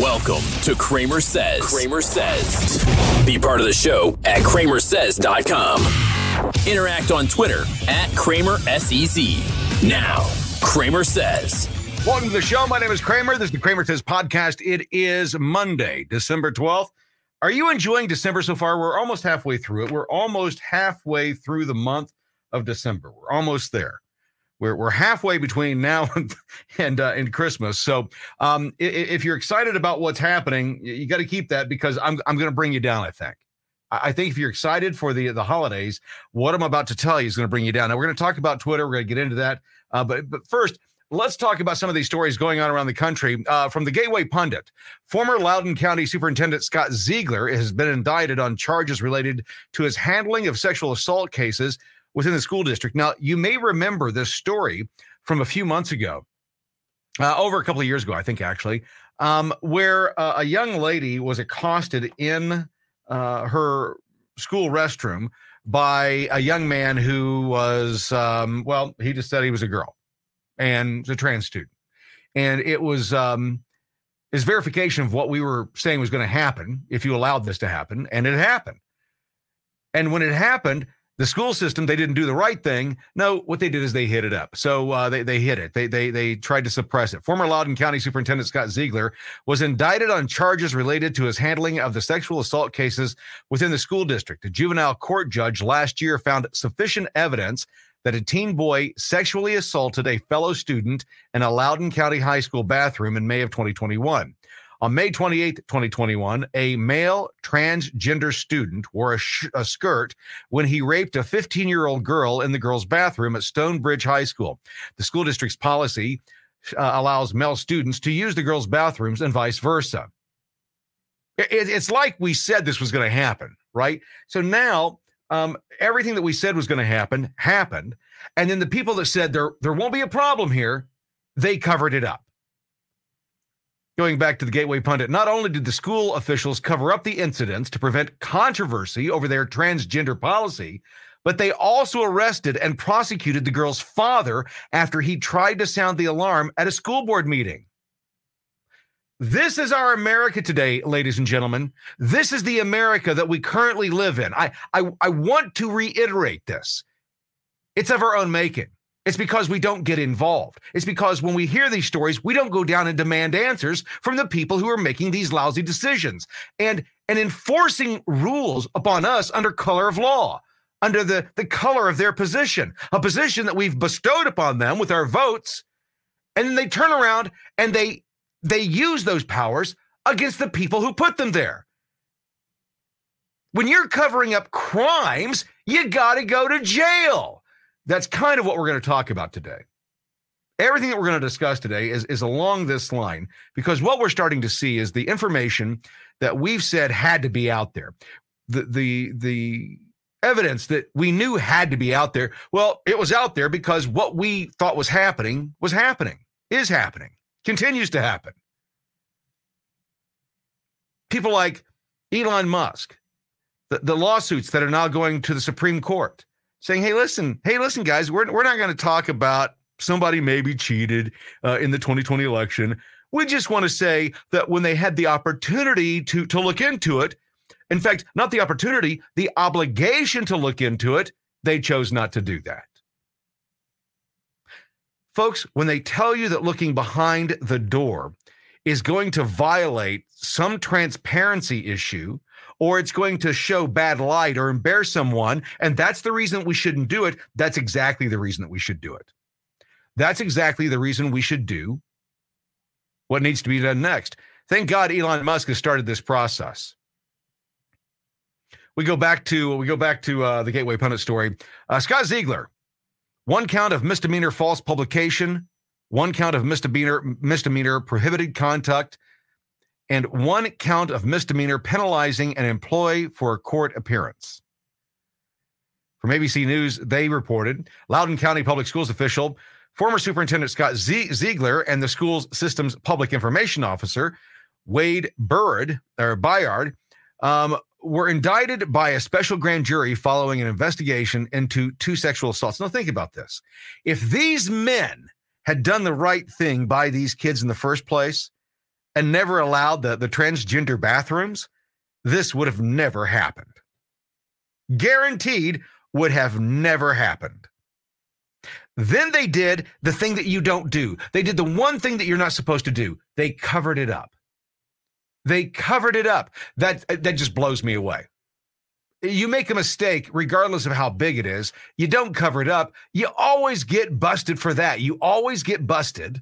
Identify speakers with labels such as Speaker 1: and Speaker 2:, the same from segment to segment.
Speaker 1: Welcome to Cramer Says. Cramer Says. Be part of the show at cramersez.com. Interact on Twitter at Cramer SEZ. Now, Cramer Says.
Speaker 2: Welcome to the show. My name is Cramer. This is the Cramer Says podcast. It is Monday, December 12th. Are you enjoying December so far? We're almost halfway through it. We're almost halfway through the month of December. We're almost there. We're, we're halfway between now and and, uh, and Christmas. So um, if, you're excited about what's happening, you got to keep that because I'm I'm going to bring you down. I think. I think if you're excited for the the holidays, what I'm about to tell you is going to bring you down. Now we're going to talk about Twitter. We're going to get into that. Uh, but but first, let's talk about some of these stories going on around the country. Uh, from the Gateway Pundit, former Loudoun County Superintendent Scott Ziegler has been indicted on charges related to his handling of sexual assault cases within the school district. Now, you may remember this story from a few months ago, uh, over a couple of years ago, I think actually, um, where uh, a young lady was accosted in uh, her school restroom by a young man who was, um, well, he just said he was a girl and a trans student. And it was um, his verification of what we were saying was going to happen if you allowed this to happen. And it happened. And when it happened, the school system they didn't do the right thing. No what they did is they hit it up. So uh, they, they hit it. They, they they tried to suppress it. Former loudoun county superintendent scott ziegler was indicted on charges related to his handling of the sexual assault cases within the school district. A juvenile court judge last year found sufficient evidence that a teen boy sexually assaulted a fellow student in a loudoun county high school bathroom in may of 2021 on May 28, 2021, a male transgender student wore a, sh- a skirt when he raped a 15 year old girl in the girls' bathroom at Stonebridge High School. The school district's policy uh, allows male students to use the girls' bathrooms and vice versa. It, it's like we said this was going to happen, right? So now um, everything that we said was going to happen happened. And then the people that said there, there won't be a problem here, they covered it up. Going back to the Gateway Pundit, not only did the school officials cover up the incidents to prevent controversy over their transgender policy, but they also arrested and prosecuted the girl's father after he tried to sound the alarm at a school board meeting. This is our America today, ladies and gentlemen. This is the America that we currently live in. I, I, I want to reiterate this. It's of our own making. It's because we don't get involved. It's because when we hear these stories, we don't go down and demand answers from the people who are making these lousy decisions and and enforcing rules upon us under color of law, under the, the color of their position, a position that we've bestowed upon them with our votes. And then they turn around and they they use those powers against the people who put them there. When you're covering up crimes, you got to go to jail. That's kind of what we're going to talk about today. Everything that we're going to discuss today is, is along this line because what we're starting to see is the information that we've said had to be out there. The the the evidence that we knew had to be out there. Well, it was out there because what we thought was happening was happening, is happening, continues to happen. People like Elon Musk, the, the lawsuits that are now going to the Supreme Court, saying, "Hey, listen, hey, listen, guys, we're we're not going to talk about somebody maybe cheated uh, in the 2020 election. We just want to say that when they had the opportunity to to look into it, in fact, not the opportunity, the obligation to look into it, they chose not to do that." Folks, when they tell you that looking behind the door is going to violate some transparency issue or it's going to show bad light or embarrass someone, and that's the reason we shouldn't do it, that's exactly the reason that we should do it. That's exactly the reason we should do what needs to be done next. Thank God Elon Musk has started this process. We go back to we go back to uh, the Gateway Pundit story. Uh, Scott Ziegler, one count of misdemeanor false publication, one count of misdemeanor misdemeanor prohibited conduct, and one count of misdemeanor penalizing an employee for a court appearance. From ABC News, they reported Loudoun County Public Schools official, former Superintendent Scott Ziegler, and the school's systems public information officer, Wade Burrard or Bayard, um, were indicted by a special grand jury following an investigation into two sexual assaults. Now, think about this. If these men had done the right thing by these kids in the first place, and never allowed the, the transgender bathrooms, this would have never happened. Guaranteed would have never happened. Then they did the thing that you don't do. They did the one thing that you're not supposed to do. They covered it up. They covered it up. That uh, that just blows me away. You make a mistake, regardless of how big it is, you don't cover it up. You always get busted for that. You always get busted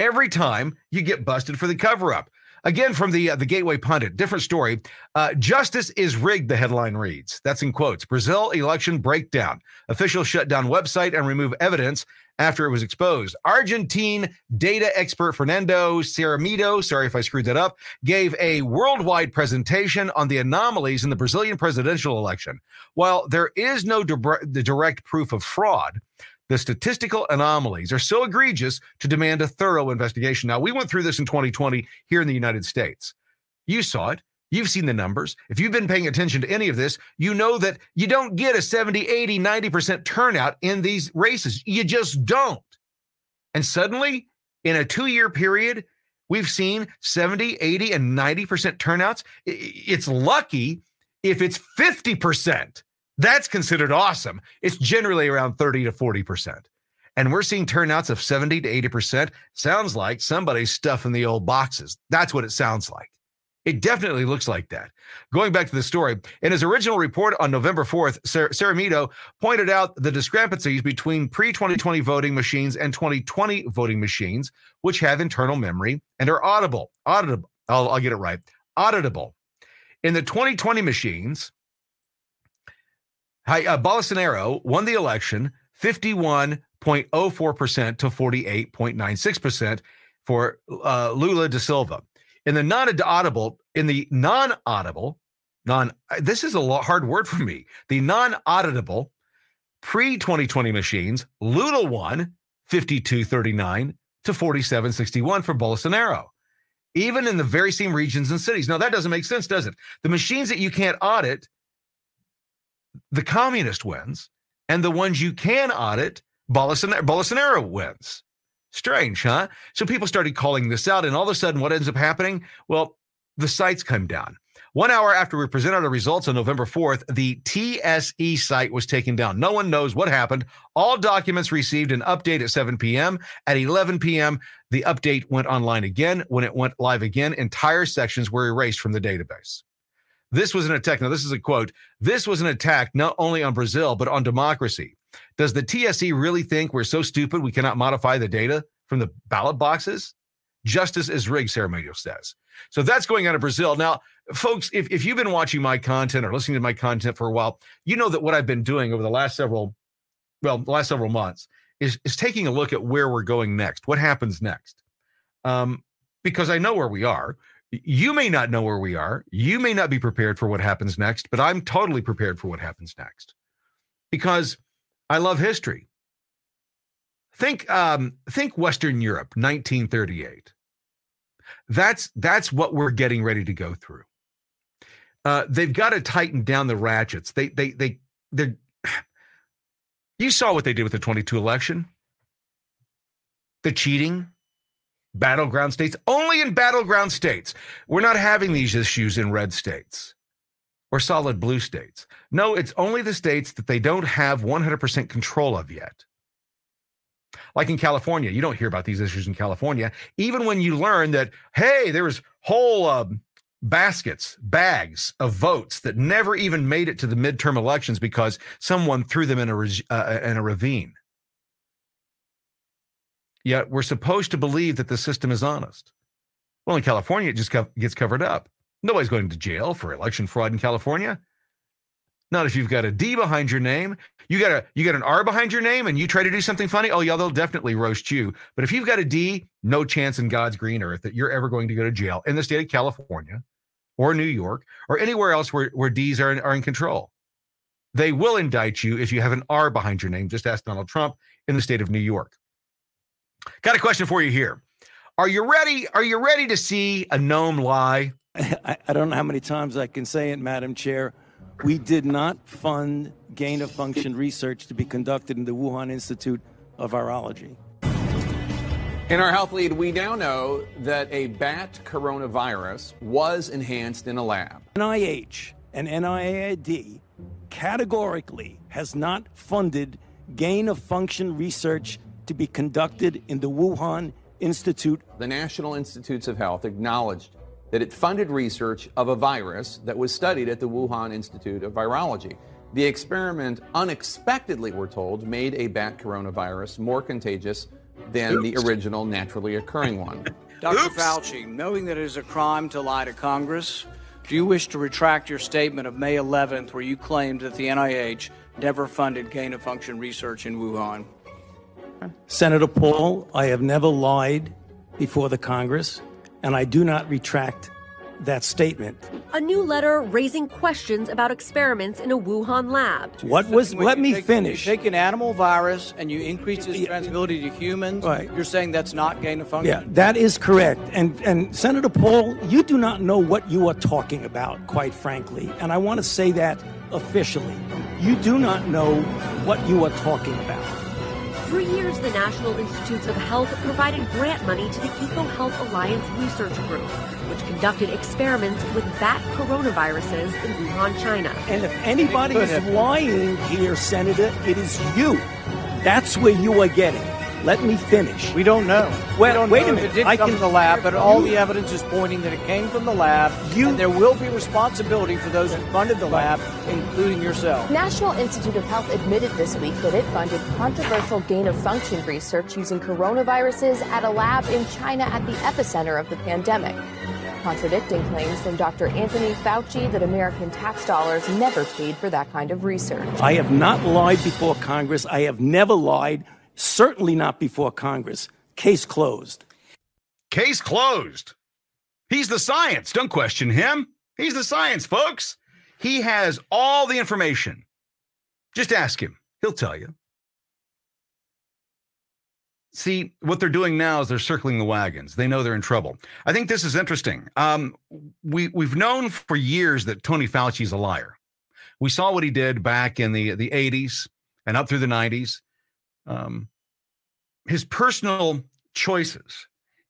Speaker 2: every time you get busted for the cover up. Again, from the uh, the Gateway Pundit, different story. Uh, Justice is rigged. The headline reads. That's in quotes. Brazil election breakdown. Officials shut down website and remove evidence after it was exposed. Argentine data expert Fernando Cerimedo, sorry if I screwed that up, gave a worldwide presentation on the anomalies in the Brazilian presidential election. While there is no di- direct proof of fraud, the statistical anomalies are so egregious to demand a thorough investigation. Now, we went through this in 2020 here in the United States. You saw it. You've seen the numbers. If you've been paying attention to any of this, you know that you don't get a 70, 80, 90% turnout in these races. You just don't. And suddenly, in a two year period, we've seen 70, 80, and 90% turnouts. It's lucky if it's 50%. That's considered awesome. It's generally around 30 to 40%. And we're seeing turnouts of 70 to 80%. Sounds like somebody's stuffing the old boxes. That's what it sounds like. It definitely looks like that. Going back to the story, in his original report on November 4th, Cerimedo pointed out the discrepancies between pre 2020 voting machines and 2020 voting machines, which have internal memory and are audible. Auditable. I'll, I'll get it right. Auditable. In the 2020 machines, Hi, uh, Bolsonaro won the election 51.04% to 48.96% for uh, Lula da Silva. In the non-audible, in the non-audible, non this is a hard word for me. The non-auditable pre-2020 machines, Lula won 52.39 to 47.61 for Bolsonaro. Even in the very same regions and cities. Now that doesn't make sense, does it? The machines that you can't audit the communist wins, and the ones you can audit, Bolsonaro, Bolsonaro wins. Strange, huh? So people started calling this out, and all of a sudden, what ends up happening? Well, the sites come down. One hour after we presented our results on November 4th, the TSE site was taken down. No one knows what happened. All documents received an update at 7 p.m. At 11 p.m., the update went online again. When it went live again, entire sections were erased from the database. This was an attack. Now, this is a quote. This was an attack not only on Brazil, but on democracy. Does the TSE really think we're so stupid we cannot modify the data from the ballot boxes? Justice is rigged, Cerimedo says. So that's going on in Brazil. Now, folks, if, if you've been watching my content or listening to my content for a while, you know that what I've been doing over the last several, well, the last several months is, is taking a look at where we're going next. What happens next? Um, because I know where we are. You may not know where we are. You may not be prepared for what happens next, but I'm totally prepared for what happens next because I love history. Think, um, think Western Europe, 1938. That's that's what we're getting ready to go through. Uh, they've got to tighten down the ratchets. They they they they. You saw what they did with the 22 election. The cheating, battleground states, only in battleground states. We're not having these issues in red states or solid blue states. No, it's only the states that they don't have 100% control of yet. Like in California, you don't hear about these issues in California, even when you learn that, hey, there was whole um, baskets, bags of votes that never even made it to the midterm elections because someone threw them in a, uh, in a ravine. Yet we're supposed to believe that the system is honest. Well, in California, it just gets covered up. Nobody's going to jail for election fraud in California. Not if you've got a D behind your name. You got a you got an R behind your name and you try to do something funny. Oh yeah, they'll definitely roast you. But if you've got a D, no chance in God's green earth that you're ever going to go to jail in the state of California or New York or anywhere else where, where D's are in, are in control. They will indict you if you have an R behind your name. Just ask Donald Trump in the state of New York. Got a question for you here. Are you ready? Are you ready to see a gnome lie?
Speaker 3: I, I don't know how many times I can say it, Madam Chair. We did not fund gain of function research to be conducted in the Wuhan Institute of Virology.
Speaker 4: In our health lead, we now know that a bat coronavirus was enhanced in a lab.
Speaker 3: NIH and NIAID categorically has not funded gain of function research to be conducted in the Wuhan Institute.
Speaker 4: The National Institutes of Health acknowledged that it funded research of a virus that was studied at the Wuhan Institute of Virology. The experiment unexpectedly, we're told, made a bat coronavirus more contagious than Oops. the original naturally occurring one.
Speaker 5: Dr. Oops. Fauci, knowing that it is a crime to lie to Congress, do you wish to retract your statement of May 11th where you claimed that the NIH never funded gain of function research in Wuhan?
Speaker 3: Senator Paul, I have never lied before the Congress, and I do not retract that statement.
Speaker 6: A new letter raising questions about experiments in a Wuhan lab.
Speaker 3: What was? let me
Speaker 5: take,
Speaker 3: finish.
Speaker 5: You take an animal virus and you increase its transmissibility to humans. Right. You're saying that's not gain of function.
Speaker 3: Yeah, that is correct. And and Senator Paul, you do not know what you are talking about, quite frankly. And I want to say that officially. You do not know what you are talking about.
Speaker 6: For years, the National Institutes of Health provided grant money to the EcoHealth Alliance Research Group, which conducted experiments with bat coronaviruses in Wuhan, China.
Speaker 3: And if anybody is lying here, Senator, it is you. That's where you are getting. Let me finish.
Speaker 5: We don't know.
Speaker 3: Well,
Speaker 5: we don't
Speaker 3: wait
Speaker 5: know
Speaker 3: a minute.
Speaker 5: It did
Speaker 3: I
Speaker 5: come
Speaker 3: can,
Speaker 5: from the lab, but all the evidence is pointing that it came from the lab. You, and there will be responsibility for those who funded the lab, including yourself.
Speaker 7: National Institute of Health admitted this week that it funded controversial gain of function research using coronaviruses at a lab in China at the epicenter of the pandemic contradicting claims from Dr. Anthony Fauci that American tax dollars never paid for that kind of research.
Speaker 3: I have not lied before Congress. I have never lied certainly not before Congress. Case closed.
Speaker 2: Case closed. He's the science. Don't question him. He's the science, folks. He has all the information. Just ask him, he'll tell you. See, what they're doing now is they're circling the wagons. They know they're in trouble. I think this is interesting. Um, we we've known for years that Tony Fauci's a liar. We saw what he did back in the the 80s and up through the 90s um, his personal choices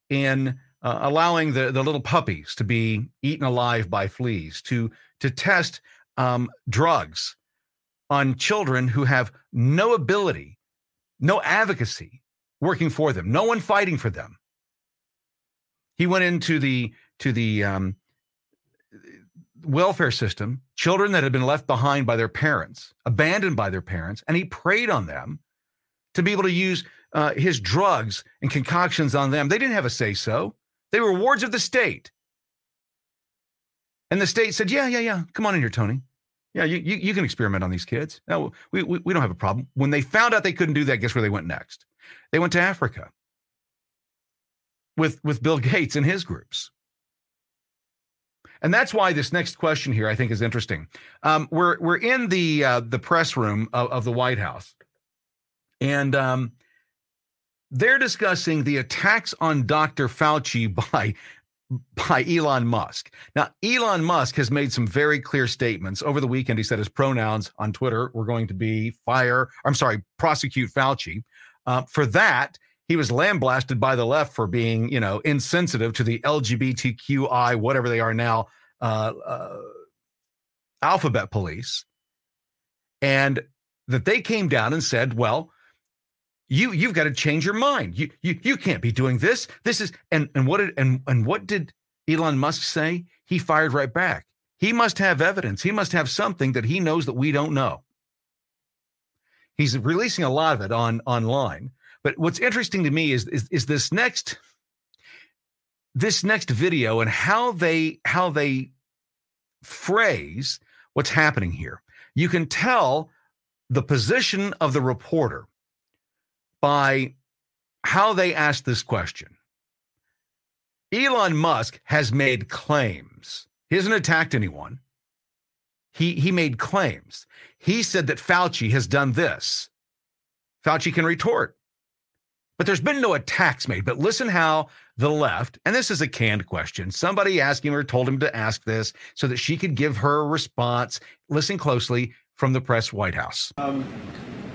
Speaker 2: in uh, allowing the, the little puppies to be eaten alive by fleas, to to test um, drugs on children who have no ability, no advocacy working for them, no one fighting for them. He went into the to the um, welfare system, children that had been left behind by their parents, abandoned by their parents, and he preyed on them to be able to use uh, his drugs and concoctions on them. They didn't have a say so. They were wards of the state. And the state said, Yeah, yeah, yeah. Come on in here, Tony. Yeah, you, you, you can experiment on these kids. No, we, we, we don't have a problem. When they found out they couldn't do that, guess where they went next? They went to Africa with, with Bill Gates and his groups. And that's why this next question here I think is interesting. Um, we're we're in the uh, the press room of, of the White House, and um, they're discussing the attacks on Dr. Fauci by by Elon Musk. Now, Elon Musk has made some very clear statements over the weekend. He said his pronouns on Twitter were going to be fire. I'm sorry, prosecute Fauci. Uh, for that, he was lambasted by the left for being, you know, insensitive to the LGBTQI, whatever they are now, uh, uh, alphabet police, and that they came down and said, well you you've got to change your mind. You you you can't be doing this. This is and and what did and and what did Elon Musk say? He fired right back. He must have evidence. He must have something that he knows that we don't know. He's releasing a lot of it on online. But what's interesting to me is is, is this next this next video and how they how they phrase what's happening here. You can tell the position of the reporter by how they asked this question. Elon Musk has made claims. He hasn't attacked anyone. He, he made claims. He said that Fauci has done this. Fauci can retort. But there's been no attacks made. But listen how the left, and this is a canned question, somebody asking her told him to ask this so that she could give her response. Listen closely from the press White House. Um,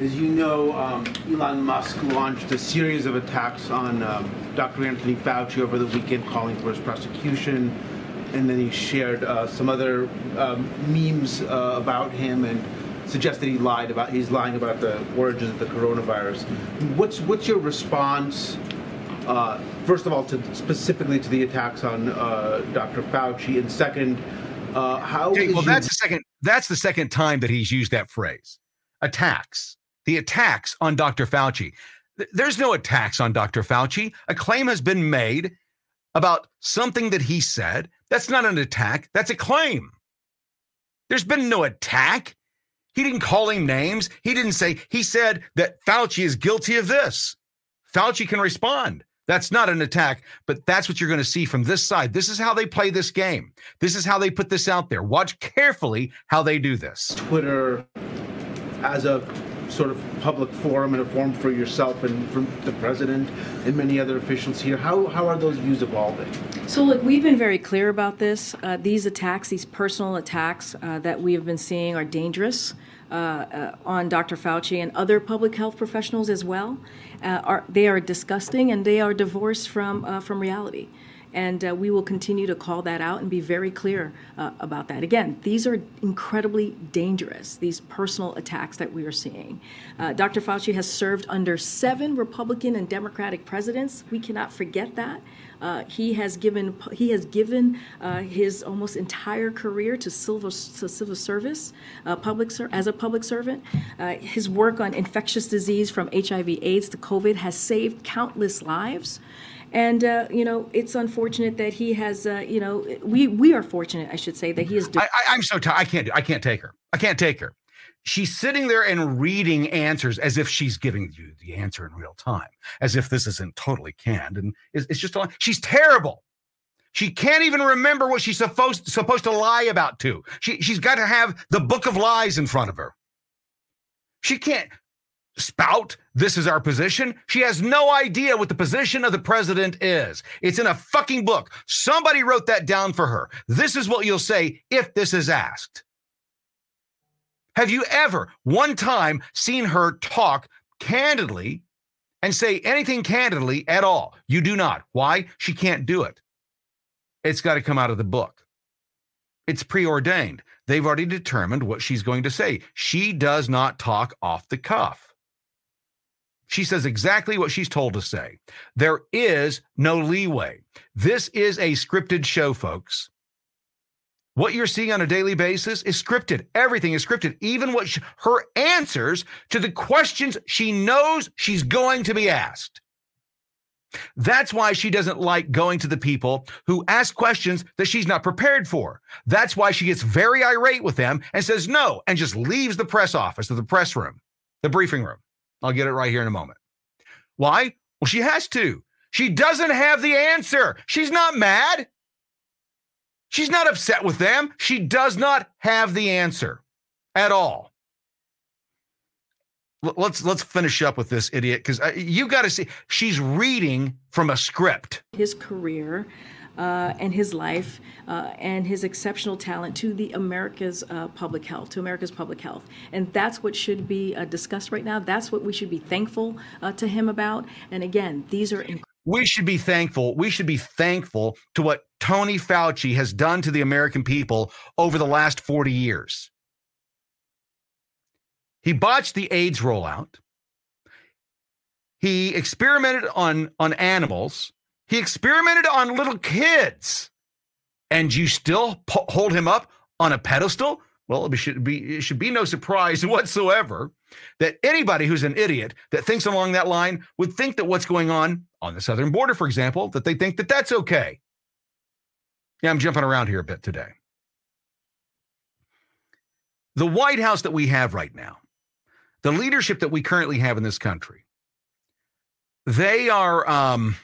Speaker 8: As you know, um, Elon Musk launched a series of attacks on um, Dr. Anthony Fauci over the weekend, calling for his prosecution. And then he shared uh, some other um, memes uh, about him and suggested he lied about he's lying about the origins of the coronavirus. What's what's your response? Uh, first of all, to specifically to the attacks on uh, Dr. Fauci, and second, uh, how?
Speaker 2: Well,
Speaker 8: you-
Speaker 2: that's the second. That's the second time that he's used that phrase. Attacks. The attacks on Dr. Fauci. There's no attacks on Dr. Fauci. A claim has been made about something that he said. That's not an attack. That's a claim. There's been no attack. He didn't call him names. He didn't say, he said that Fauci is guilty of this. Fauci can respond. That's not an attack, but that's what you're going to see from this side. This is how they play this game. This is how they put this out there. Watch carefully how they do this.
Speaker 8: Twitter as a sort of public forum and a forum for yourself and for the president and many other officials here. How, how are those views evolving?
Speaker 9: So, look, we've been very clear about this. Uh, these attacks, these personal attacks uh, that we have been seeing, are dangerous uh, uh, on Dr. Fauci and other public health professionals as well. Uh, are, they are disgusting and they are divorced from, uh, from reality. And uh, we will continue to call that out and be very clear uh, about that. Again, these are incredibly dangerous, these personal attacks that we are seeing. Uh, Dr. Fauci has served under seven Republican and Democratic presidents. We cannot forget that. Uh, he has given he has given uh, his almost entire career to civil to civil service, uh, public ser- as a public servant. His work on infectious disease from HIV/AIDS to COVID has saved countless lives. And uh, you know, it's unfortunate that he has. Uh, you know, we we are fortunate, I should say, that he has.
Speaker 2: I, I, I'm so tired. I can't. I can't take her. I can't take her. She's sitting there and reading answers as if she's giving you the answer in real time, as if this isn't totally canned, and it's, it's just. She's terrible. She can't even remember what she's supposed supposed to lie about. To she she's got to have the book of lies in front of her. She can't spout this is our position. She has no idea what the position of the president is. It's in a fucking book. Somebody wrote that down for her. This is what you'll say if this is asked. Have you ever one time seen her talk candidly and say anything candidly at all? You do not. Why? She can't do it. It's got to come out of the book. It's preordained. They've already determined what she's going to say. She does not talk off the cuff. She says exactly what she's told to say. There is no leeway. This is a scripted show, folks. What you're seeing on a daily basis is scripted. Everything is scripted, even what sh- her answers to the questions she knows she's going to be asked. That's why she doesn't like going to the people who ask questions that she's not prepared for. That's why she gets very irate with them and says no and just leaves the press office or the press room, the briefing room. I'll get it right here in a moment. Why? Well, she has to. She doesn't have the answer. She's not mad. She's not upset with them. She does not have the answer at all. Let's let's finish up with this idiot because uh, you got to see she's reading from a script.
Speaker 9: his career uh, and his life uh, and his exceptional talent to the America's uh, public health, to America's public health. And that's what should be uh, discussed right now. That's what we should be thankful uh, to him about. And again, these are
Speaker 2: we should be thankful. We should be thankful to what Tony Fauci has done to the American people over the last 40 years. He botched the AIDS rollout. He experimented on, on animals. He experimented on little kids. And you still po- hold him up on a pedestal? Well, it should be it should be no surprise whatsoever that anybody who's an idiot that thinks along that line would think that what's going on on the southern border, for example, that they think that that's okay. Yeah, I'm jumping around here a bit today. The White House that we have right now, the leadership that we currently have in this country, they are um,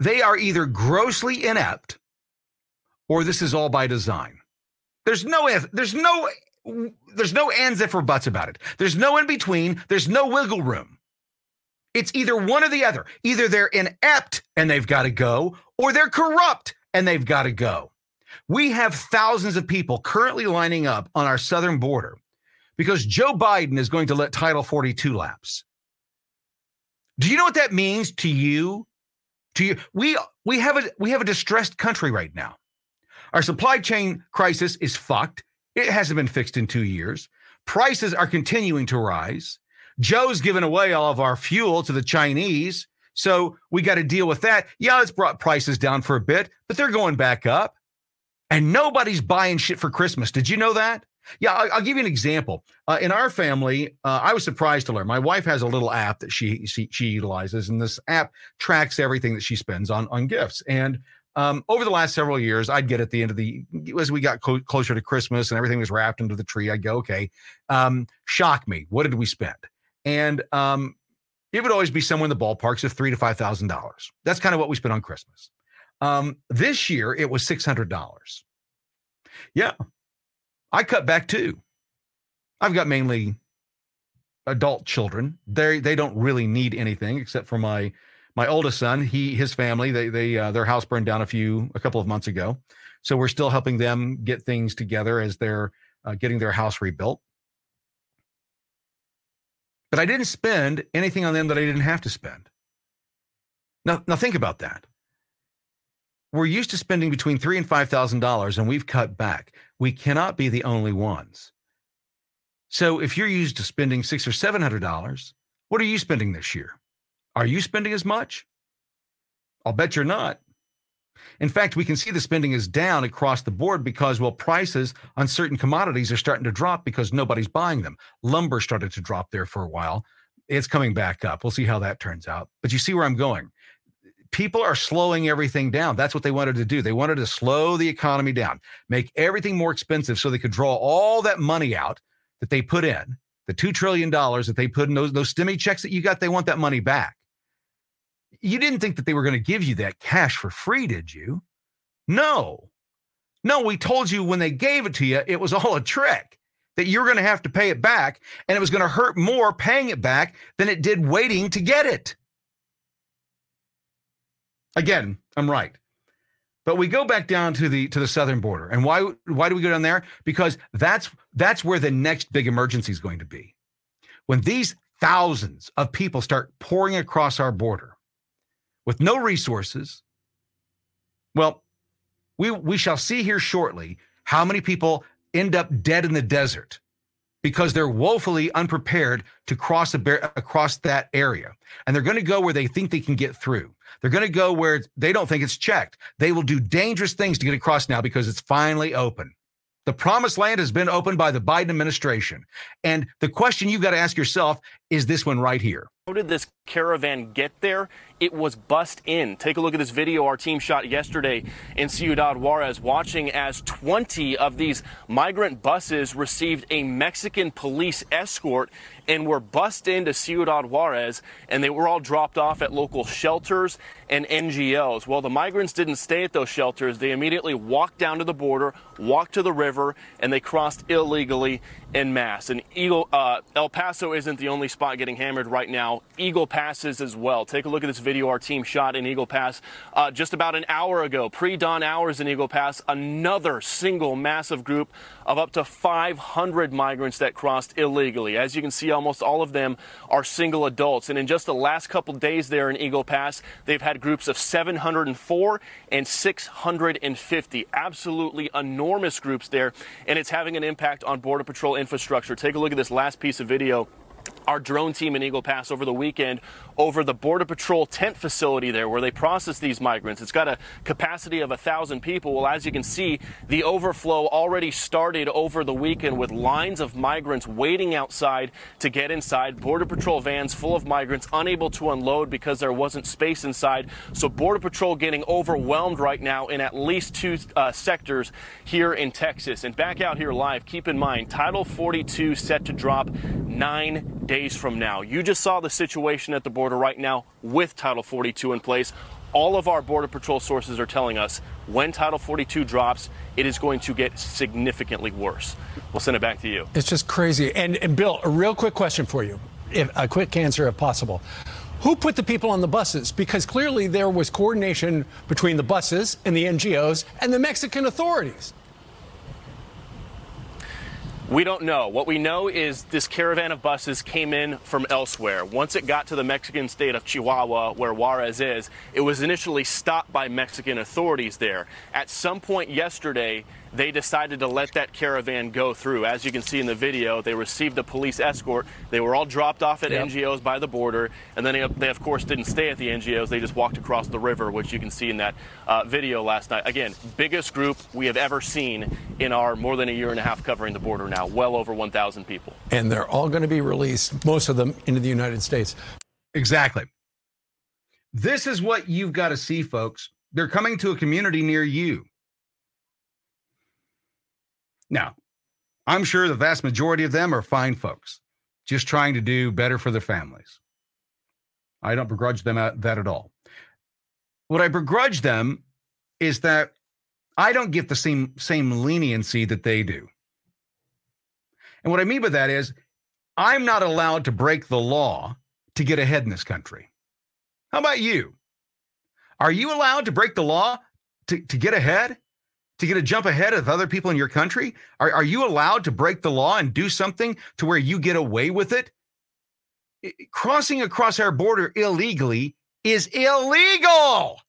Speaker 2: they are either grossly inept or this is all by design. There's no if- there's no there's no ands if or buts about it. There's no in between. There's no wiggle room. It's either one or the other. Either they're inept and they've got to go, or they're corrupt and they've got to go. We have thousands of people currently lining up on our southern border because Joe Biden is going to let Title 42 lapse. Do you know what that means to you? To you, we we have a we have a distressed country right now. Our supply chain crisis is fucked. It hasn't been fixed in two years. Prices are continuing to rise. Joe's given away all of our fuel to the Chinese. So we got to deal with that. Yeah, it's brought prices down for a bit, but they're going back up. And nobody's buying shit for Christmas. Did you know that? Yeah, I'll, I'll give you an example. Uh, in our family, uh, I was surprised to learn my wife has a little app that she, she she utilizes, and this app tracks everything that she spends on on gifts. And um, over the last several years, I'd get at the end of the as we got co- closer to Christmas and everything was wrapped into the tree. I'd go, okay, um, shock me. What did we spend? And um, it would always be somewhere in the ballparks of three to five thousand dollars. That's kind of what we spent on Christmas. Um, this year, it was six hundred dollars. Yeah, I cut back too. I've got mainly adult children. They they don't really need anything except for my my oldest son. He his family they they uh, their house burned down a few a couple of months ago, so we're still helping them get things together as they're uh, getting their house rebuilt. But I didn't spend anything on them that I didn't have to spend. Now now think about that we're used to spending between three and five thousand dollars, and we've cut back. We cannot be the only ones. So if you're used to spending six or seven hundred dollars, what are you spending this year? Are you spending as much? I'll bet you're not. In fact, we can see the spending is down across the board because, well, prices on certain commodities are starting to drop because nobody's buying them. Lumber started to drop there for a while. It's coming back up. We'll see how that turns out. But you see where I'm going people are slowing everything down. That's what they wanted to do. They wanted to slow the economy down, make everything more expensive so they could draw all that money out that they put in, the $2 trillion that they put in those, those STEMI checks that you got, they want that money back. You didn't think that they were going to give you that cash for free, did you? No. No, we told you when they gave it to you, it was all a trick that you're going to have to pay it back and it was going to hurt more paying it back than it did waiting to get it. Again, I'm right. But we go back down to the to the southern border. And why why do we go down there? Because that's that's where the next big emergency is going to be. When these thousands of people start pouring across our border with no resources, well, we we shall see here shortly how many people end up dead in the desert because they're woefully unprepared to cross a across that area. And they're going to go where they think they can get through. They're going to go where they don't think it's checked. They will do dangerous things to get across now because it's finally open. The promised land has been opened by the Biden administration. And the question you've got to ask yourself is this one right here.
Speaker 10: How did this caravan get there? It was bust in. Take a look at this video our team shot yesterday in Ciudad Juarez, watching as 20 of these migrant buses received a Mexican police escort and were bussed into Ciudad Juarez, and they were all dropped off at local shelters and NGOs. Well, the migrants didn't stay at those shelters. They immediately walked down to the border, walked to the river, and they crossed illegally in mass. And Eagle, uh, El Paso isn't the only spot getting hammered right now. Eagle passes as well. Take a look at this video our team shot in Eagle Pass uh, just about an hour ago, pre-dawn hours in Eagle Pass. Another single massive group of up to 500 migrants that crossed illegally. As you can see, almost all of them are single adults. And in just the last couple days there in Eagle Pass, they've had groups of 704 and 650. Absolutely enormous groups there. And it's having an impact on Border Patrol infrastructure. Take a look at this last piece of video our drone team in Eagle Pass over the weekend over the Border Patrol tent facility there where they process these migrants. It's got a capacity of a thousand people. Well, as you can see, the overflow already started over the weekend with lines of migrants waiting outside to get inside. Border Patrol vans full of migrants unable to unload because there wasn't space inside. So Border Patrol getting overwhelmed right now in at least two uh, sectors here in Texas. And back out here live, keep in mind, Title 42 set to drop nine days from now. You just saw the situation at the border right now with Title 42 in place. All of our Border Patrol sources are telling us when Title 42 drops, it is going to get significantly worse. We'll send it back to you.
Speaker 11: It's just crazy. And, and Bill, a real quick question for you, if, a quick answer if possible. Who put the people on the buses? Because clearly there was coordination between the buses and the NGOs and the Mexican authorities.
Speaker 10: We don't know. What we know is this caravan of buses came in from elsewhere. Once it got to the Mexican state of Chihuahua, where Juarez is, it was initially stopped by Mexican authorities there. At some point yesterday, they decided to let that caravan go through. As you can see in the video, they received a police escort. They were all dropped off at yep. NGOs by the border, and then they, they, of course, didn't stay at the NGOs. They just walked across the river, which you can see in that uh, video last night. Again, biggest group we have ever seen in our more than a year and a half covering the border now, well over 1,000 people.
Speaker 11: And they're all going to be released, most of them into the United States.
Speaker 2: Exactly. This is what you've got to see, folks. They're coming to a community near you. Now, I'm sure the vast majority of them are fine folks, just trying to do better for their families. I don't begrudge them that at all. What I begrudge them is that I don't get the same same leniency that they do. And what I mean by that is I'm not allowed to break the law to get ahead in this country. How about you? Are you allowed to break the law to, to get ahead? To get a jump ahead of other people in your country? Are, are you allowed to break the law and do something to where you get away with it? Crossing across our border illegally is illegal.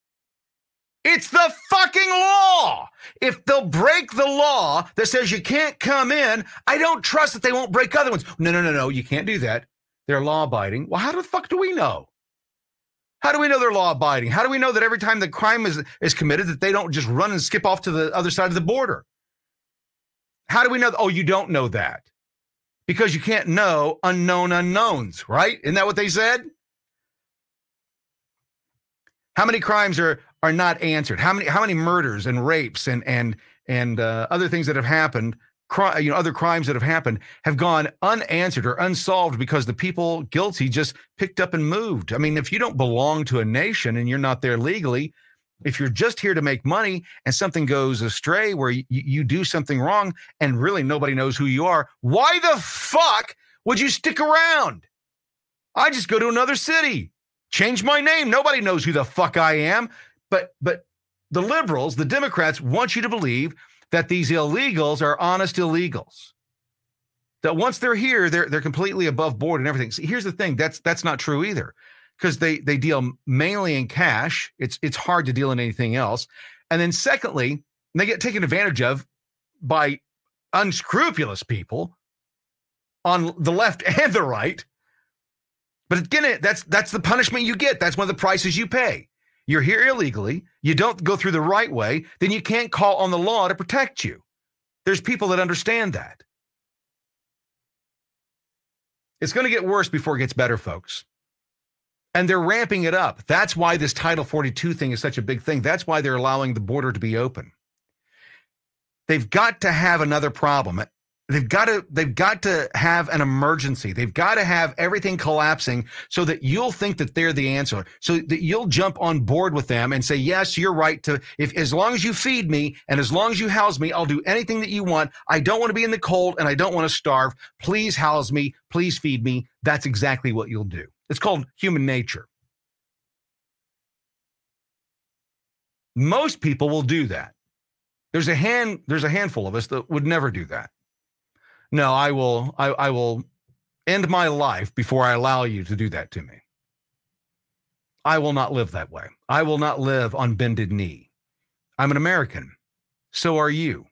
Speaker 2: It's the fucking law. If they'll break the law that says you can't come in, I don't trust that they won't break other ones. No, no, no, no. You can't do that. They're law abiding. Well, how the fuck do we know? How do we know they're law abiding? How do we know that every time the crime is, is committed that they don't just run and skip off to the other side of the border? How do we know? oh, you don't know that because you can't know unknown unknowns, right? Isn't that what they said? How many crimes are are not answered? How many how many murders and rapes and and and uh, other things that have happened you know other crimes that have happened have gone unanswered or unsolved because the people guilty just picked up and moved. I mean, if you don't belong to a nation and you're not there legally, if you're just here to make money and something goes astray where you, you do something wrong and really nobody knows who you are, why the fuck would you stick around? I just go to another city, change my name. Nobody knows who the fuck I am. But but the liberals, the Democrats want you to believe that these illegals are honest illegals. That once they're here, they're they're completely above board and everything. See, here's the thing: that's that's not true either, because they they deal mainly in cash. It's it's hard to deal in anything else. And then secondly, they get taken advantage of by unscrupulous people on the left and the right. But again, that's that's the punishment you get. That's one of the prices you pay you're here illegally, you don't go through the right way, then you can't call on the law to protect you. There's people that understand that. It's going to get worse before it gets better, folks. And they're ramping it up. That's why this Title 42 thing is such a big thing. That's why they're allowing the border to be open. They've got to have another problem. They've got to they've got to have an emergency. They've got to have everything collapsing so that you'll think that they're the answer. So that you'll jump on board with them and say, "Yes, you're right to if as long as you feed me and as long as you house me, I'll do anything that you want. I don't want to be in the cold and I don't want to starve. Please house me, please feed me." That's exactly what you'll do. It's called human nature. Most people will do that. There's a hand there's a handful of us that would never do that no, I will, I, I will end my life before I allow you to do that to me. I will not live that way. I will not live on bended knee. I'm an American. So are you.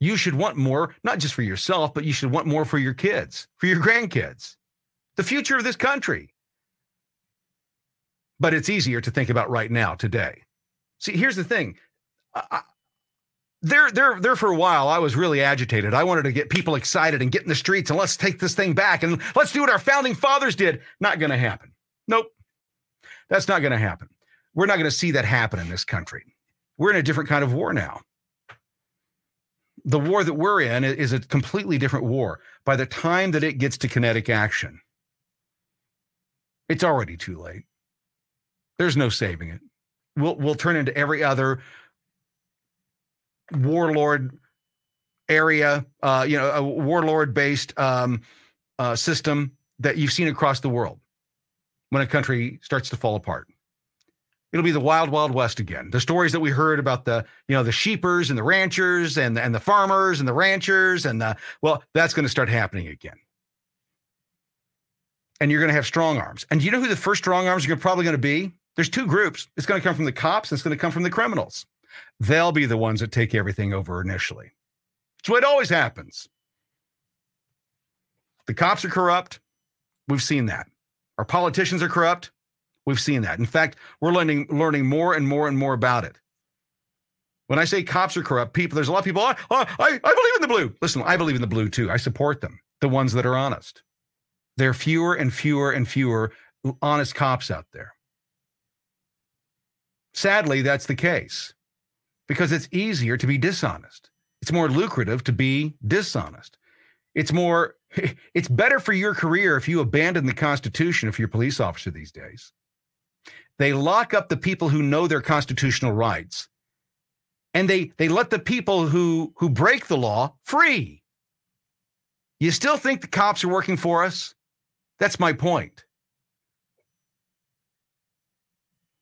Speaker 2: You should want more, not just for yourself, but you should want more for your kids, for your grandkids, the future of this country. But it's easier to think about right now, today. See, here's the thing. I, there, there, there for a while, I was really agitated. I wanted to get people excited and get in the streets and let's take this thing back and let's do what our founding fathers did. Not going to happen. Nope. That's not going to happen. We're not going to see that happen in this country. We're in a different kind of war now. The war that we're in is a completely different war. By the time that it gets to kinetic action, it's already too late. There's no saving it. We'll, we'll turn into every other warlord area, uh, you know, a warlord based um, uh, system that you've seen across the world when a country starts to fall apart. It'll be the wild, wild west again. The stories that we heard about the, you know, the sheepers and the ranchers and the, and the farmers and the ranchers and the well, that's going to start happening again. And you're going to have strong arms. And you know who the first strong arms are probably going to be? There's two groups. It's going to come from the cops. And it's going to come from the criminals. They'll be the ones that take everything over initially. So it always happens. The cops are corrupt. We've seen that. Our politicians are corrupt. We've seen that. In fact, we're learning learning more and more and more about it. When I say cops are corrupt, people, there's a lot of people, oh, oh I, I believe in the blue. Listen, I believe in the blue too. I support them, the ones that are honest. There are fewer and fewer and fewer honest cops out there. Sadly, that's the case because it's easier to be dishonest. It's more lucrative to be dishonest. It's more, it's better for your career if you abandon the Constitution if you're a police officer these days. They lock up the people who know their constitutional rights. And they, they let the people who, who break the law free. You still think the cops are working for us? That's my point.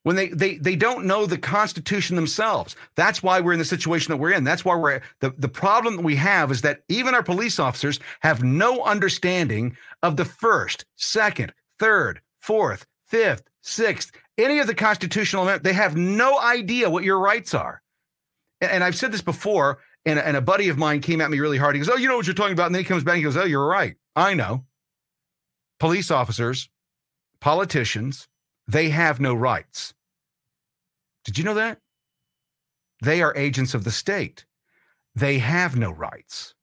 Speaker 2: When they they they don't know the constitution themselves. That's why we're in the situation that we're in. That's why we're the, the problem that we have is that even our police officers have no understanding of the first second third fourth fifth sixth any of the constitutional they have no idea what your rights are. And, and i've said this before and, and a buddy of mine came at me really hard. He goes oh you know what you're talking about. And then he comes back and he goes oh you're right. I know. Police officers politicians they have no rights. Did you know that? They are agents of the state. They have no rights.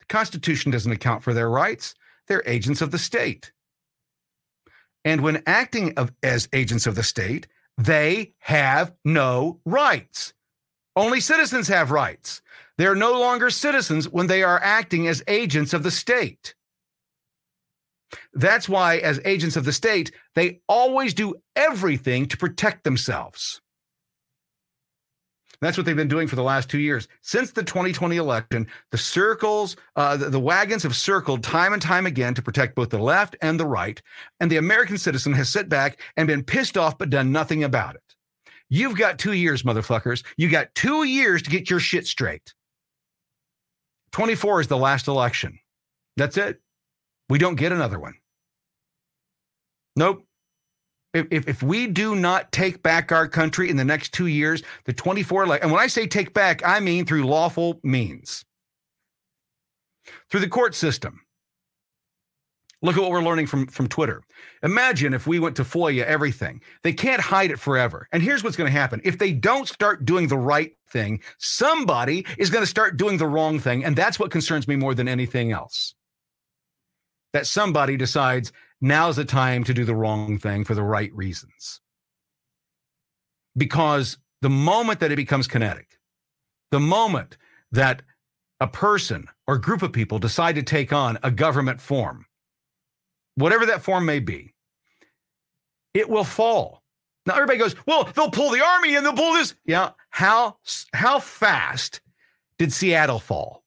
Speaker 2: The Constitution doesn't account for their rights. They're agents of the state. And when acting of, as agents of the state, they have no rights. Only citizens have rights. They're no longer citizens when they are acting as agents of the state. That's why, as agents of the state, they always do everything to protect themselves. That's what they've been doing for the last two years. Since the 2020 election, the circles, uh, the, the, wagons have circled time and time again to protect both the left and the right. And the American citizen has sat back and been pissed off, but done nothing about it. You've got two years, motherfuckers. You got two years to get your shit straight. 24 is the last election. That's it. We don't get another one. Nope. If, if, we do not take back our country in the next two years, the 24 and when I say take back, I mean through lawful means, through the court system. Look at what we're learning from, from Twitter. Imagine if we went to FOIA everything. They can't hide it forever. And here's what's going to happen if they don't start doing the right thing, somebody is going to start doing the wrong thing. And that's what concerns me more than anything else that somebody decides now's the time to do the wrong thing for the right reasons. Because the moment that it becomes kinetic, the moment that a person or group of people decide to take on a government form, whatever that form may be, it will fall. Now everybody goes, well, they'll pull the army and they'll pull this. Yeah. How how fast did Seattle fall?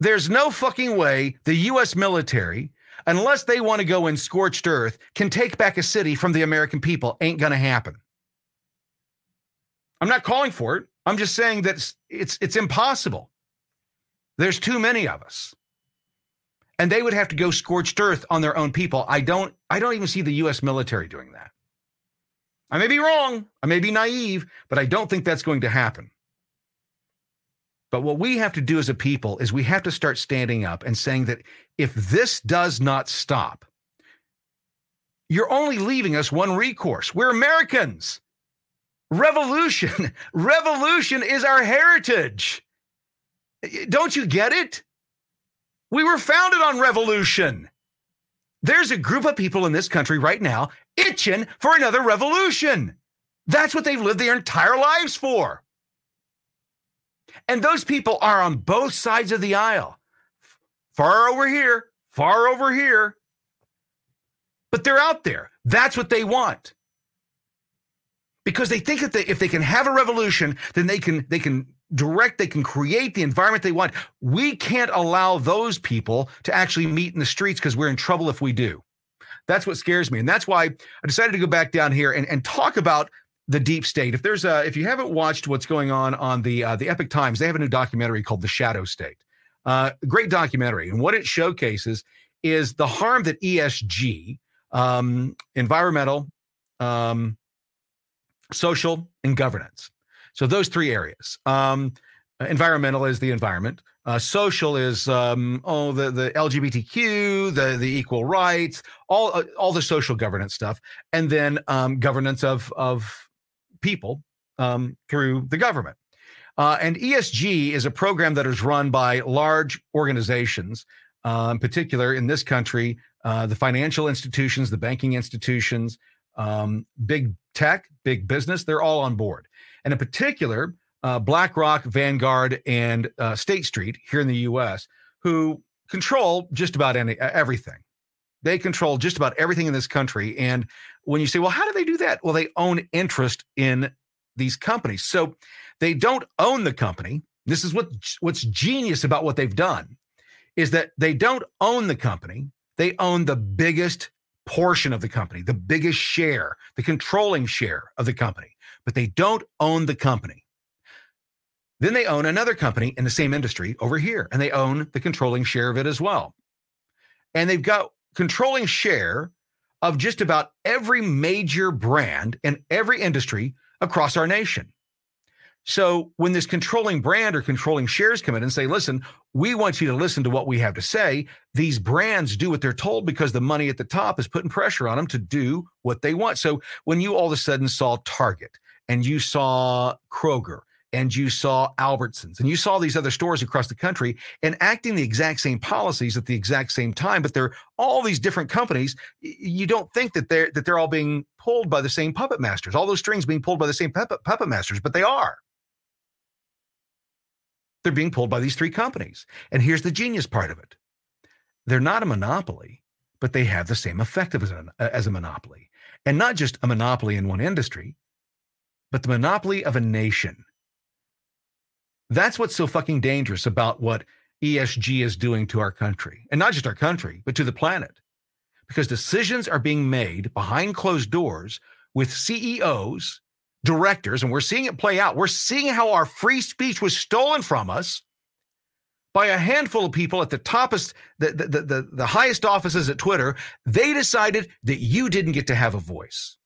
Speaker 2: There's no fucking way the US military, unless they want to go in scorched earth, can take back a city from the American people. Ain't going to happen. I'm not calling for it. I'm just saying that it's, it's, it's impossible. There's too many of us. And they would have to go scorched earth on their own people. I don't I don't even see the US military doing that. I may be wrong, I may be naive, but I don't think that's going to happen. But what we have to do as a people is we have to start standing up and saying that if this does not stop, you're only leaving us one recourse. We're Americans. Revolution, revolution is our heritage. Don't you get it? We were founded on revolution. There's a group of people in this country right now itching for another revolution. That's what they've lived their entire lives for. And those people are on both sides of the aisle, far over here, far over here. But they're out there. That's what they want. Because they think that they, if they can have a revolution, then they can they can direct, they can create the environment they want. We can't allow those people to actually meet in the streets because we're in trouble if we do. That's what scares me. And that's why I decided to go back down here and, and talk about the deep state. If there's a, if you haven't watched what's going on on the uh, the Epoch Times, they have a new documentary called The Shadow State. Uh, great documentary, and what it showcases is the harm that ESG, um, environmental, um, social, and governance. So those three areas. Um, environmental is the environment. Uh, social is um, oh the the LGBTQ, the the equal rights, all uh, all the social governance stuff, and then um, governance of of people um, through the government. Uh, and ESG is a program that is run by large organizations, uh, in particular in this country, uh, the financial institutions, the banking institutions, um, big tech, big business. They're all on board, and in particular uh, BlackRock, Vanguard, and uh, State Street here in the U.S., who control just about any everything. They control just about everything in this country. And when you say, "Well, how do they do that?" Well, they own interest in these companies, so they don't own the company. This is what what's genius about what they've done is that they don't own the company. They own the biggest portion of the company, the biggest share, the controlling share of the company, but they don't own the company. Then they own another company in the same industry over here, and they own the controlling share of it as well. And they've got controlling share of just about every major brand in every industry across our nation. So when this controlling brand or controlling shares come in and say, listen, we want you to listen to what we have to say, these brands do what they're told because the money at the top is putting pressure on them to do what they want. So when you all of a sudden saw Target and you saw Kroger and you saw Albertsons and you saw these other stores across the country enacting the exact same policies at the exact same time, but they're all these different companies. You don't think that they're that they're all being pulled by the same puppet masters, all those strings being pulled by the same puppet, puppet masters, but they are. They're being pulled by these three companies. And here's the genius part of it. They're not a monopoly, but they have the same effect as a, uh, as a monopoly. And not just a monopoly in one industry, but the monopoly of a nation that's what's so fucking dangerous about what ESG is doing to our country, and not just our country, but to the planet. Because decisions are being made behind closed doors with CEOs, directors, and we're seeing it play out. We're seeing how our free speech was stolen from us by a handful of people at the toppest, the, the, the, the, highest offices at Twitter. They decided that you didn't get to have a voice.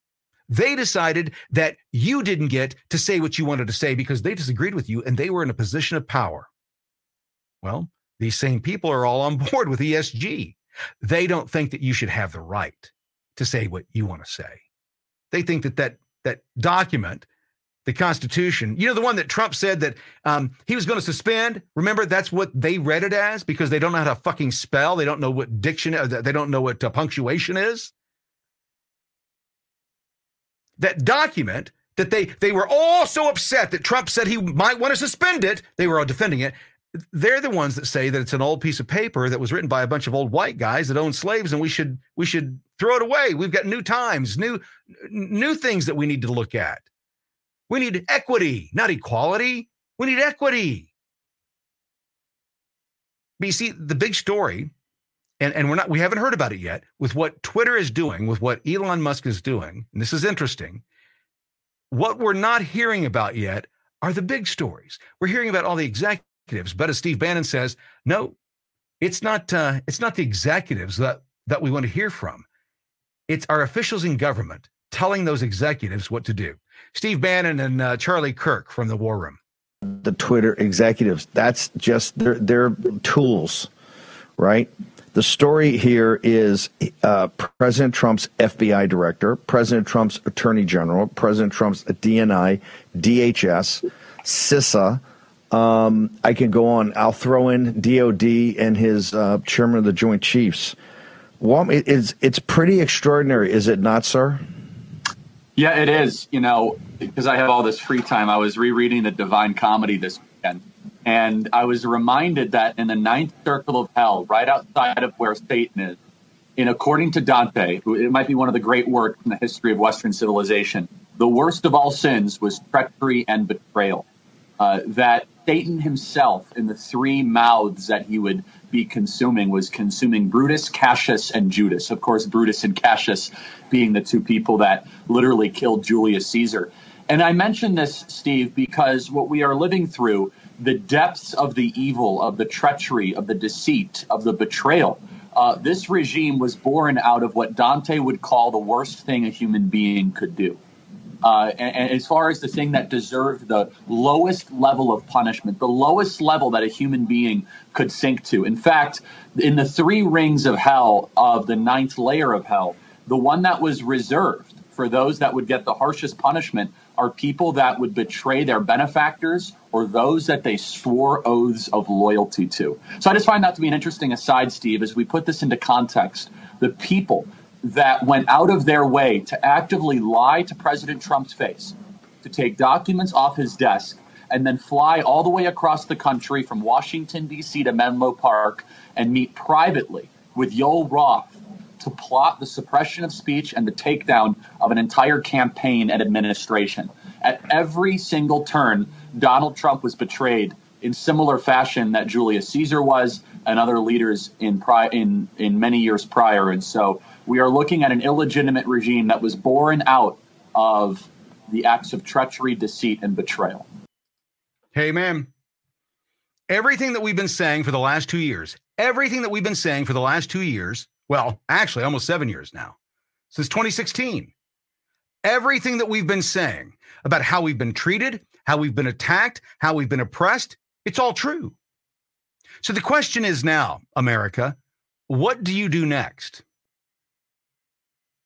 Speaker 2: They decided that you didn't get to say what you wanted to say because they disagreed with you and they were in a position of power. Well, these same people are all on board with ESG. They don't think that you should have the right to say what you want to say. They think that that, that document, the Constitution, you know, the one that Trump said that um, he was going to suspend. Remember, that's what they read it as because they don't know how to fucking spell. They don't know what diction, uh, they don't know what uh, punctuation is that document that they they were all so upset that Trump said he might want to suspend it. They were all defending it. They're the ones that say that it's an old piece of paper that was written by a bunch of old white guys that own slaves, and we should we should throw it away. We've got new times, new new things that we need to look at. We need equity, not equality. We need equity. But you see, the big story and, and we're not we haven't heard about it yet. With what twitter is doing with what elon musk is doing and this is interesting what we're not hearing about yet are the big stories. We're hearing about all the executives. But as steve bannon says no it's not uh, it's not the executives that that we want to hear from. It's our officials in government telling those executives what to do. Steve bannon and uh, charlie kirk from the war room.
Speaker 12: The twitter executives that's just their their tools right the story here is uh, President Trump's FBI director, President Trump's attorney general, President Trump's DNI, DHS, CISA. Um, I can go on. I'll throw in DOD and his uh, chairman of the Joint Chiefs. Well, it's it's pretty extraordinary, is it not, sir?
Speaker 13: Yeah, it is. You know, because I have all this free time, I was rereading the Divine Comedy this weekend and I was reminded that in the ninth circle of hell, right outside of where Satan is, in according to Dante, it might be one of the great works in the history of Western civilization, the worst of all sins was treachery and betrayal. uh, that Satan himself, in the three mouths that he would be consuming, was consuming Brutus, Cassius, and Judas. Of course, Brutus and Cassius being the two people that literally killed Julius Caesar. And I mention this, Steve, because what we are living through, the depths of the evil, of the treachery, of the deceit, of the betrayal, uh, this regime was born out of what Dante would call the worst thing a human being could do. Uh, and, and, as far as the thing that deserved the lowest level of punishment, the lowest level that a human being could sink to. In fact, in the three rings of hell of the ninth layer of hell, the one that was reserved for those that would get the harshest punishment are people that would betray their benefactors or those that they swore oaths of loyalty to. So I just find that to be an interesting aside, Steve, as we put this into context. The people that went out of their way to actively lie to President Trump's face, to take documents off his desk, and then fly all the way across the country from Washington, D.C. to Menlo Park and meet privately with Yoel Roth to plot the suppression of speech and the takedown of an entire campaign and administration. At every single turn, Donald Trump was betrayed in similar fashion that Julius Caesar was and other leaders in, pri- in, in many years prior. And so we are looking at an illegitimate regime that was born out of the acts of treachery, deceit, and betrayal.
Speaker 2: Hey, man. Everything that we've been saying for the last two years, everything that we've been saying for the last two years, well, actually, almost seven years now, since 2016, everything that we've been saying about how we've been treated, how we've been attacked, how we've been oppressed, it's all true. So the question is now, America, what do you do next?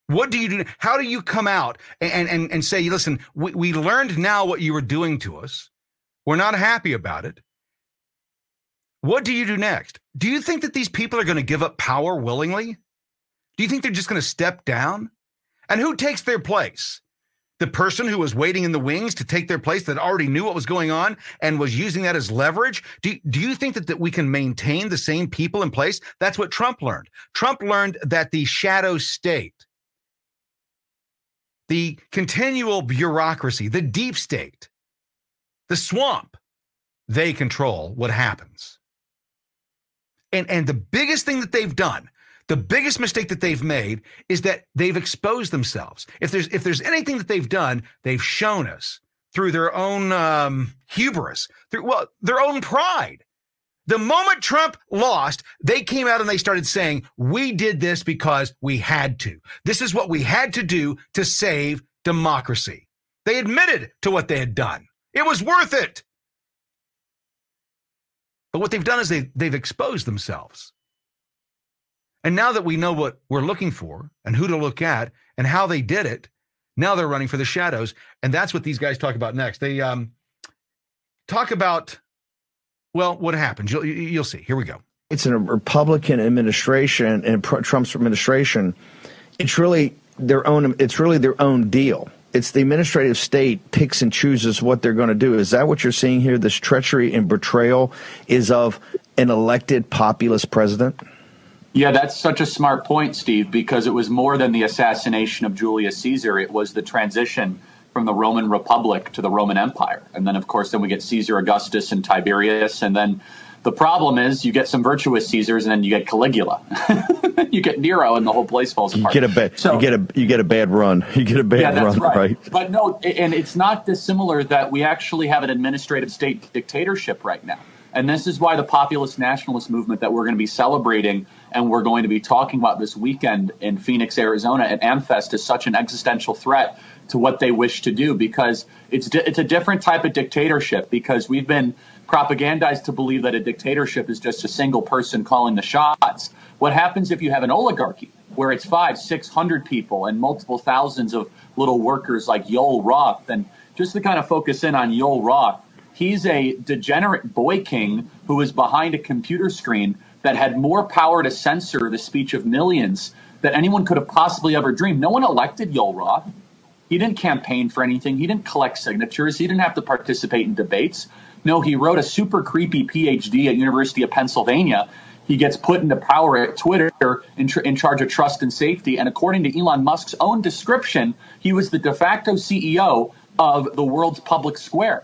Speaker 2: What do you do? How do you come out and, and, and say, listen, we, we learned now what you were doing to us. We're not happy about it. What do you do next? Do you think that these people are going to give up power willingly? Do you think they're just going to step down? And who takes their place? The person who was waiting in the wings to take their place that already knew what was going on and was using that as leverage? Do, do you think that, that we can maintain the same people in place? That's what Trump learned. Trump learned that the shadow state, the continual bureaucracy, the deep state, the swamp, they control what happens. And, and the biggest thing that they've done, the biggest mistake that they've made is that they've exposed themselves. If there's if there's anything that they've done, they've shown us through their own um, hubris, through well, their own pride. The moment Trump lost, they came out and they started saying, We did this because we had to. This is what we had to do to save democracy. They admitted to what they had done. It was worth it. But what they've done is they, they've exposed themselves. And now that we know what we're looking for and who to look at and how they did it, now they're running for the shadows. And that's what these guys talk about next. They um, talk about well, what happens? You'll, you'll see. Here we go.
Speaker 12: It's in a Republican administration and Trump's administration. It's really their own. It's really their own deal. It's the administrative state picks and chooses what they're going to do. Is that what you're seeing here? This treachery and betrayal is of an elected populist president.
Speaker 13: Yeah, that's such a smart point, Steve, because it was more than the assassination of Julius Caesar. It was the transition from the Roman Republic to the Roman Empire. And then, of course, then we get Caesar Augustus and Tiberius. And then the problem is you get some virtuous Caesars and then you get Caligula. you get Nero and the whole place falls apart.
Speaker 12: You get a bad, so, you get a you get a bad run. You get a bad
Speaker 13: yeah,
Speaker 12: run,
Speaker 13: right.
Speaker 12: right.
Speaker 13: But no, and it's not dissimilar that we actually have an administrative state dictatorship right now. And this is why the populist nationalist movement that we're going to be celebrating and we're going to be talking about this weekend in Phoenix, Arizona at AmFest is such an existential threat to what they wish to do because it's it's a different type of dictatorship because we've been propagandized to believe that a dictatorship is just a single person calling the shots. What happens if you have an oligarchy where it's five, six hundred people and multiple thousands of little workers like Yoel Roth? And just to kind of focus in on Yoel Roth, he's a degenerate boy king who is behind a computer screen that had more power to censor the speech of millions than anyone could have possibly ever dreamed. No one elected Yoel Roth. He didn't campaign for anything. He didn't collect signatures. He didn't have to participate in debates. No, he wrote a super creepy PhD at University of Pennsylvania. He gets put into power at Twitter in, tr- in charge of trust and safety. And according to Elon Musk's own description, he was the de facto CEO of the world's public square.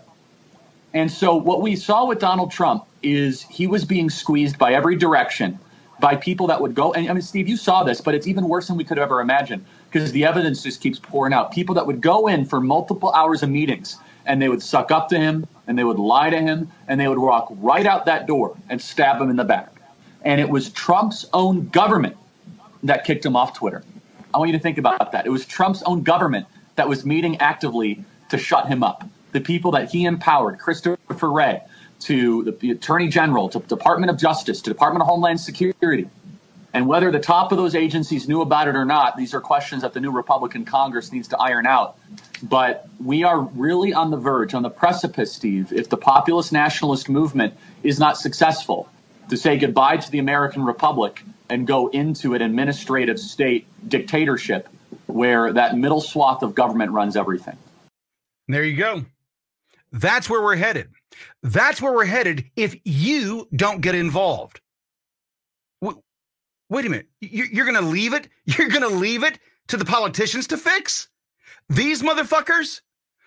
Speaker 13: And so what we saw with Donald Trump is he was being squeezed by every direction by people that would go. And I mean, Steve, you saw this, but it's even worse than we could ever imagine because the evidence just keeps pouring out. People that would go in for multiple hours of meetings and they would suck up to him and they would lie to him and they would walk right out that door and stab him in the back. And it was Trump's own government that kicked him off Twitter. I want you to think about that. It was Trump's own government that was meeting actively to shut him up. The people that he empowered, Christopher Wray, to the Attorney General, to Department of Justice, to Department of Homeland Security. And whether the top of those agencies knew about it or not, these are questions that the new Republican Congress needs to iron out. But we are really on the verge, on the precipice, Steve, if the populist nationalist movement is not successful to say goodbye to the American Republic and go into an administrative state dictatorship where that middle swath of government runs everything.
Speaker 2: There you go. That's where we're headed. That's where we're headed if you don't get involved. Wait a minute. You're going to leave it? You're going to leave it to the politicians to fix? These motherfuckers?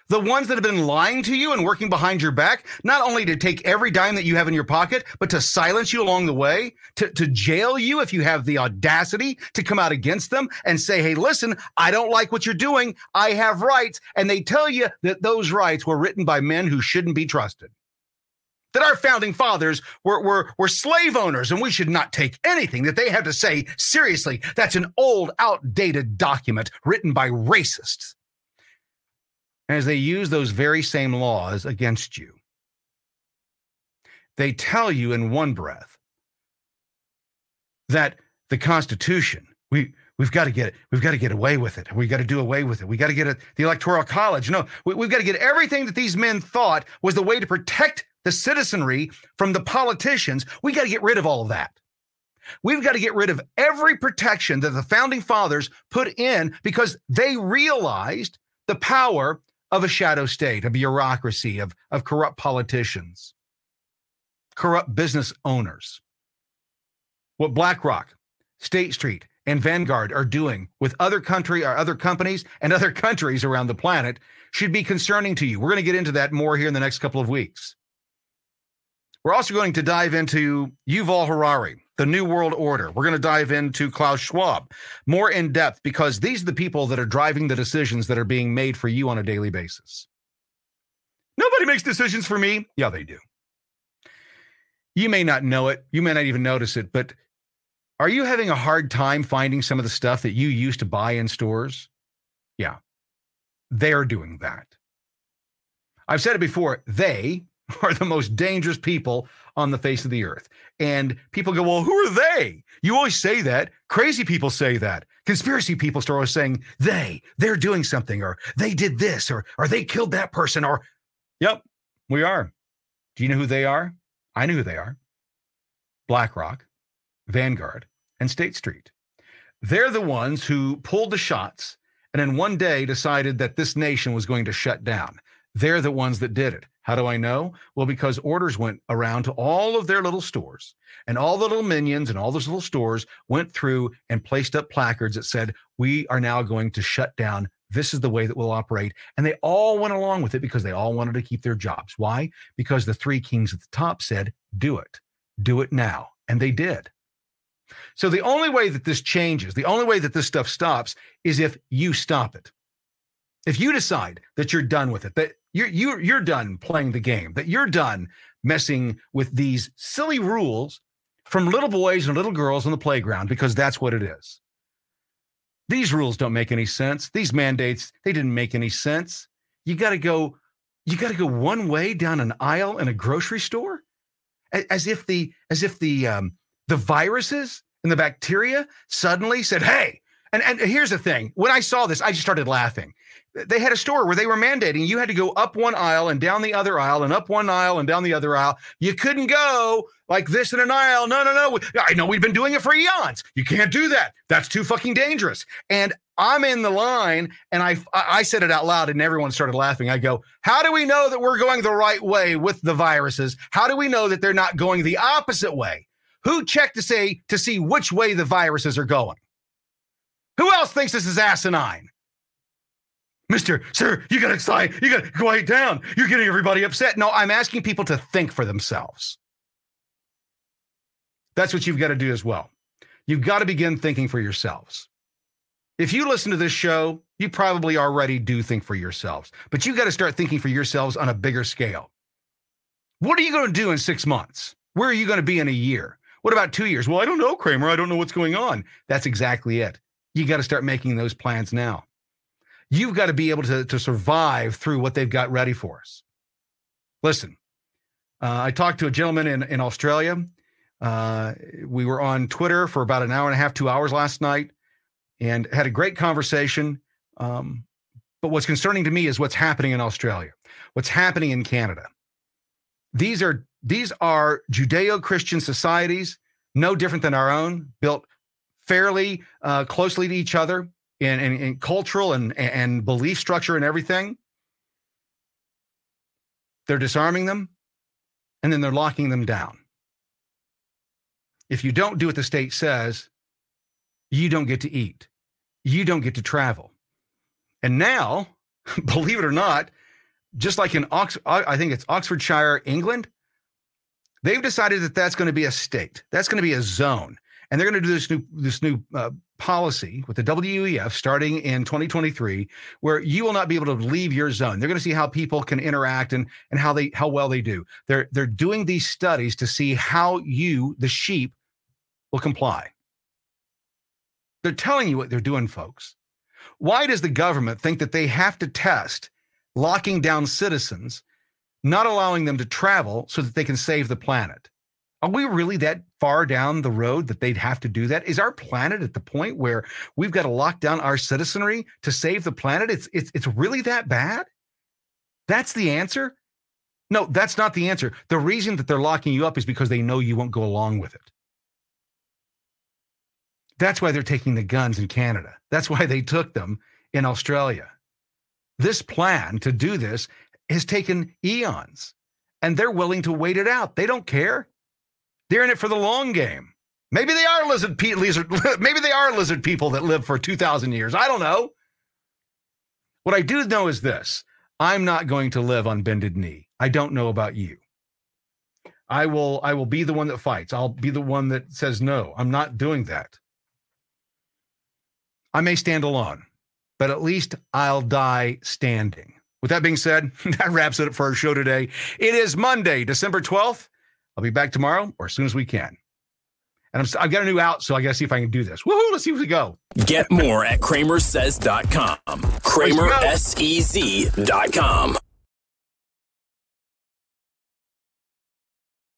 Speaker 2: The ones that have been lying to you and working behind your back, not only to take every dime that you have in your pocket, but to silence you along the way, to, to jail you if you have the audacity to come out against them and say, hey, listen, I don't like what you're doing. I have rights. And they tell you that those rights were written by men who shouldn't be trusted that our founding fathers were, were, were slave owners and we should not take anything that they have to say seriously. That's an old, outdated document written by racists. As they use those very same laws against you, they tell you in one breath that the Constitution, we, we've got to get it. We've got to get away with it. We've got to do away with it. We've got to get it, the electoral college. No, we, we've got to get everything that these men thought was the way to protect the citizenry from the politicians. We got to get rid of all of that. We've got to get rid of every protection that the founding fathers put in because they realized the power of a shadow state, a bureaucracy, of, of corrupt politicians, corrupt business owners. What BlackRock, State Street, and Vanguard are doing with other country or other companies and other countries around the planet should be concerning to you. We're going to get into that more here in the next couple of weeks. We're also going to dive into Yuval Harari, the New World Order. We're going to dive into Klaus Schwab more in depth because these are the people that are driving the decisions that are being made for you on a daily basis. Nobody makes decisions for me. Yeah, they do. You may not know it, you may not even notice it, but are you having a hard time finding some of the stuff that you used to buy in stores? Yeah, they're doing that. I've said it before. They, are the most dangerous people on the face of the earth. And people go, well, who are they? You always say that. Crazy people say that. Conspiracy people start always saying they, they're doing something, or they did this, or or they killed that person, or yep, we are. Do you know who they are? I know who they are. BlackRock, Vanguard, and State Street. They're the ones who pulled the shots and in one day decided that this nation was going to shut down. They're the ones that did it. How do I know? Well, because orders went around to all of their little stores, and all the little minions and all those little stores went through and placed up placards that said, We are now going to shut down. This is the way that we'll operate. And they all went along with it because they all wanted to keep their jobs. Why? Because the three kings at the top said, Do it, do it now. And they did. So the only way that this changes, the only way that this stuff stops is if you stop it. If you decide that you're done with it, that you're you're you're done playing the game. That you're done messing with these silly rules from little boys and little girls on the playground because that's what it is. These rules don't make any sense. These mandates, they didn't make any sense. You got to go you got to go one way down an aisle in a grocery store as if the as if the um the viruses and the bacteria suddenly said, "Hey, and, and here's the thing when I saw this, I just started laughing. They had a store where they were mandating you had to go up one aisle and down the other aisle and up one aisle and down the other aisle. You couldn't go like this in an aisle. No, no, no. I know we've been doing it for eons. You can't do that. That's too fucking dangerous. And I'm in the line and I I said it out loud and everyone started laughing. I go, "How do we know that we're going the right way with the viruses? How do we know that they're not going the opposite way? Who checked to say to see which way the viruses are going? Who else thinks this is asinine? Mister, sir, you gotta quiet, you gotta quiet down. You're getting everybody upset. No, I'm asking people to think for themselves. That's what you've got to do as well. You've got to begin thinking for yourselves. If you listen to this show, you probably already do think for yourselves, but you've got to start thinking for yourselves on a bigger scale. What are you going to do in six months? Where are you going to be in a year? What about two years? Well, I don't know, Cramer. I don't know what's going on. That's exactly it. You got to start making those plans now. You've got to be able to, to survive through what they've got ready for us. Listen, uh, I talked to a gentleman in, in Australia. Uh, we were on Twitter for about an hour and a half, two hours last night, and had a great conversation. Um, but what's concerning to me is what's happening in Australia, what's happening in Canada. These are these are Judeo-Christian societies, no different than our own, built fairly uh, closely to each other in, in, in cultural and, and belief structure and everything. They're disarming them, and then they're locking them down. If you don't do what the state says, you don't get to eat. You don't get to travel. And now, believe it or not, just like in Ox, I think it's Oxfordshire, England, they've decided that that's going to be a state. That's going to be a zone, and they're going to do this new this new uh, policy with the WEF starting in 2023, where you will not be able to leave your zone. They're going to see how people can interact and and how they how well they do. They're they're doing these studies to see how you, the sheep, will comply. They're telling you what they're doing, folks. Why does the government think that they have to test locking down citizens, not allowing them to travel so that they can save the planet? Are we really that far down the road that they'd have to do that? Is our planet at the point where we've got to lock down our citizenry to save the planet? It's it's it's really that bad? That's the answer? No, that's not the answer. The reason that they're locking you up is because they know you won't go along with it. That's why they're taking the guns in Canada. That's why they took them in Australia. This plan to do this has taken eons, and they're willing to wait it out. They don't care. They're in it for the long game. Maybe they are lizard, pe- lizard maybe they are lizard people that live for 2000 years. I don't know. What I do know is this. I'm not going to live on bended knee. I don't know about you. I will I will be the one that fights. I'll be the one that says no. I'm not doing that. I may stand alone, but at least I'll die standing. With that being said, that wraps it up for our show today. It is Monday, December 12th. I'll be back tomorrow or as soon as we can. And I'm, I've got a new out, so I got to see if I can do this. Woohoo, let's see if we go.
Speaker 1: Get more at cramersez.com. CramerSEZ.com.